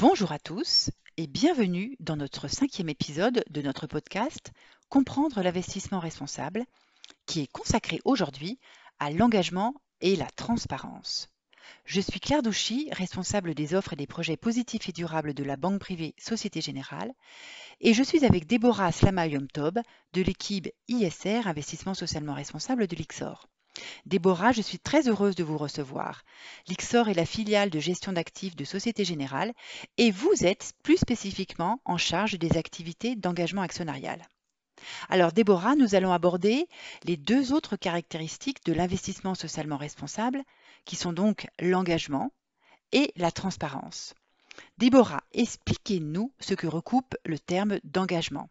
Bonjour à tous et bienvenue dans notre cinquième épisode de notre podcast Comprendre l'investissement responsable qui est consacré aujourd'hui à l'engagement et la transparence. Je suis Claire Douchy, responsable des offres et des projets positifs et durables de la banque privée Société Générale, et je suis avec Déborah Slama-Yomtob de l'équipe ISR Investissement socialement responsable de l'IXOR. Déborah, je suis très heureuse de vous recevoir. L'IXOR est la filiale de gestion d'actifs de Société Générale et vous êtes plus spécifiquement en charge des activités d'engagement actionnarial. Alors Déborah, nous allons aborder les deux autres caractéristiques de l'investissement socialement responsable, qui sont donc l'engagement et la transparence. Déborah, expliquez-nous ce que recoupe le terme d'engagement.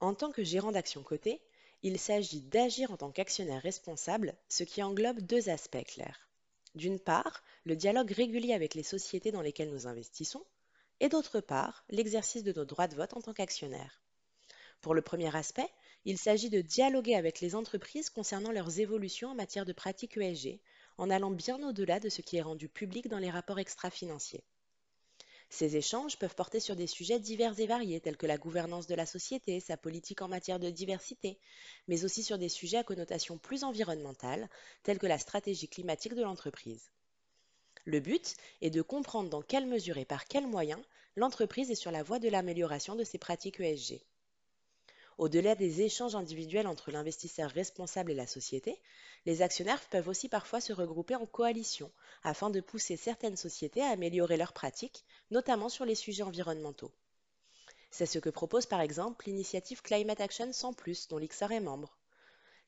En tant que gérant d'action cotée, il s'agit d'agir en tant qu'actionnaire responsable, ce qui englobe deux aspects clairs. D'une part, le dialogue régulier avec les sociétés dans lesquelles nous investissons, et d'autre part, l'exercice de nos droits de vote en tant qu'actionnaire. Pour le premier aspect, il s'agit de dialoguer avec les entreprises concernant leurs évolutions en matière de pratiques ESG, en allant bien au-delà de ce qui est rendu public dans les rapports extra-financiers. Ces échanges peuvent porter sur des sujets divers et variés tels que la gouvernance de la société, sa politique en matière de diversité, mais aussi sur des sujets à connotation plus environnementale tels que la stratégie climatique de l'entreprise. Le but est de comprendre dans quelle mesure et par quels moyens l'entreprise est sur la voie de l'amélioration de ses pratiques ESG. Au-delà des échanges individuels entre l'investisseur responsable et la société, les actionnaires peuvent aussi parfois se regrouper en coalition afin de pousser certaines sociétés à améliorer leurs pratiques, notamment sur les sujets environnementaux. C'est ce que propose par exemple l'initiative Climate Action 100+, dont l'IXAR est membre.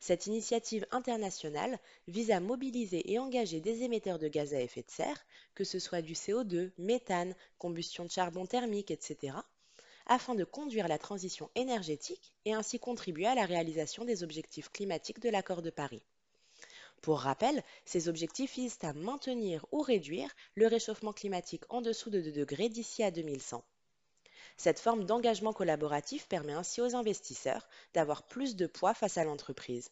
Cette initiative internationale vise à mobiliser et engager des émetteurs de gaz à effet de serre, que ce soit du CO2, méthane, combustion de charbon thermique, etc., afin de conduire la transition énergétique et ainsi contribuer à la réalisation des objectifs climatiques de l'accord de Paris. Pour rappel, ces objectifs visent à maintenir ou réduire le réchauffement climatique en dessous de 2 degrés d'ici à 2100. Cette forme d'engagement collaboratif permet ainsi aux investisseurs d'avoir plus de poids face à l'entreprise.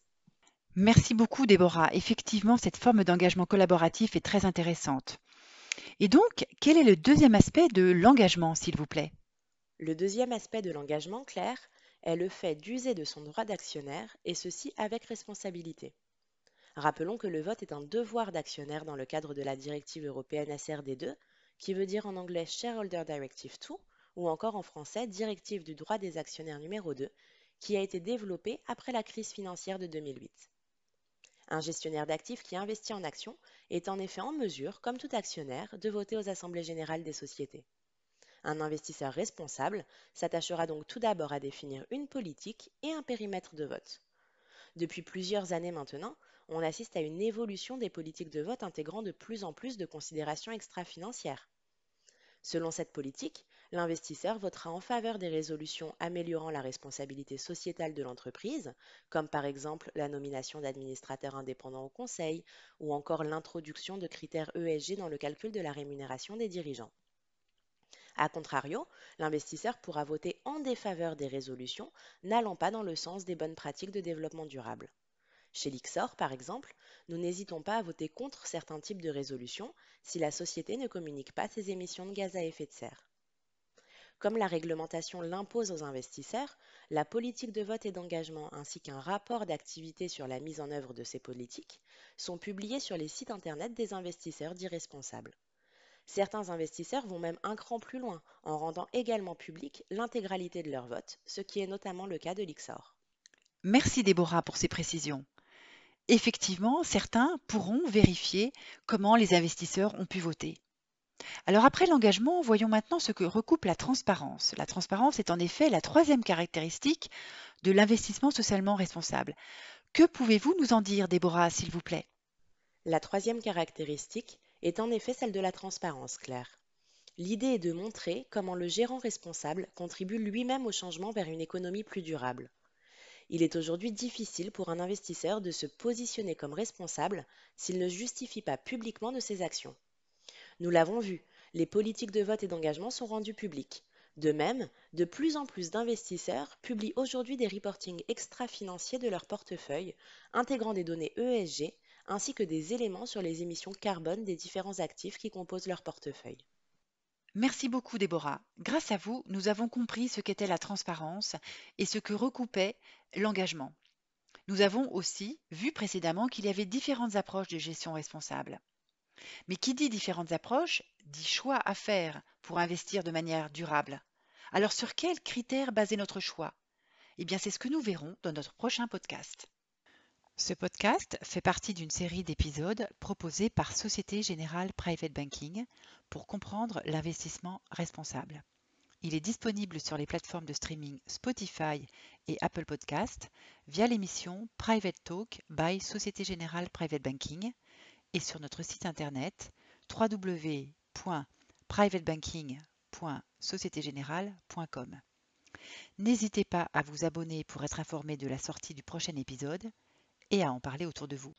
Merci beaucoup Déborah. Effectivement, cette forme d'engagement collaboratif est très intéressante. Et donc, quel est le deuxième aspect de l'engagement, s'il vous plaît? Le deuxième aspect de l'engagement clair est le fait d'user de son droit d'actionnaire, et ceci avec responsabilité. Rappelons que le vote est un devoir d'actionnaire dans le cadre de la directive européenne SRD2, qui veut dire en anglais Shareholder Directive 2, ou encore en français Directive du droit des actionnaires numéro 2, qui a été développée après la crise financière de 2008. Un gestionnaire d'actifs qui investit en actions est en effet en mesure, comme tout actionnaire, de voter aux assemblées générales des sociétés. Un investisseur responsable s'attachera donc tout d'abord à définir une politique et un périmètre de vote. Depuis plusieurs années maintenant, on assiste à une évolution des politiques de vote intégrant de plus en plus de considérations extra-financières. Selon cette politique, l'investisseur votera en faveur des résolutions améliorant la responsabilité sociétale de l'entreprise, comme par exemple la nomination d'administrateurs indépendants au conseil ou encore l'introduction de critères ESG dans le calcul de la rémunération des dirigeants. A contrario, l'investisseur pourra voter en défaveur des résolutions n'allant pas dans le sens des bonnes pratiques de développement durable. Chez l'IXOR, par exemple, nous n'hésitons pas à voter contre certains types de résolutions si la société ne communique pas ses émissions de gaz à effet de serre. Comme la réglementation l'impose aux investisseurs, la politique de vote et d'engagement ainsi qu'un rapport d'activité sur la mise en œuvre de ces politiques sont publiés sur les sites Internet des investisseurs dits responsables. Certains investisseurs vont même un cran plus loin en rendant également publique l'intégralité de leur vote, ce qui est notamment le cas de l'IXOR. Merci Déborah pour ces précisions. Effectivement, certains pourront vérifier comment les investisseurs ont pu voter. Alors après l'engagement, voyons maintenant ce que recoupe la transparence. La transparence est en effet la troisième caractéristique de l'investissement socialement responsable. Que pouvez-vous nous en dire, Déborah, s'il vous plaît? La troisième caractéristique est en effet celle de la transparence claire. L'idée est de montrer comment le gérant responsable contribue lui-même au changement vers une économie plus durable. Il est aujourd'hui difficile pour un investisseur de se positionner comme responsable s'il ne justifie pas publiquement de ses actions. Nous l'avons vu, les politiques de vote et d'engagement sont rendues publiques. De même, de plus en plus d'investisseurs publient aujourd'hui des reportings extra-financiers de leur portefeuille, intégrant des données ESG ainsi que des éléments sur les émissions carbone des différents actifs qui composent leur portefeuille. Merci beaucoup Déborah. Grâce à vous, nous avons compris ce qu'était la transparence et ce que recoupait l'engagement. Nous avons aussi vu précédemment qu'il y avait différentes approches de gestion responsable. Mais qui dit différentes approches dit choix à faire pour investir de manière durable. Alors sur quels critères baser notre choix? Eh bien c'est ce que nous verrons dans notre prochain podcast. Ce podcast fait partie d'une série d'épisodes proposés par Société Générale Private Banking pour comprendre l'investissement responsable. Il est disponible sur les plateformes de streaming Spotify et Apple Podcast via l'émission Private Talk by Société Générale Private Banking et sur notre site internet www.privatebanking.sociétégénérale.com. N'hésitez pas à vous abonner pour être informé de la sortie du prochain épisode et à en parler autour de vous.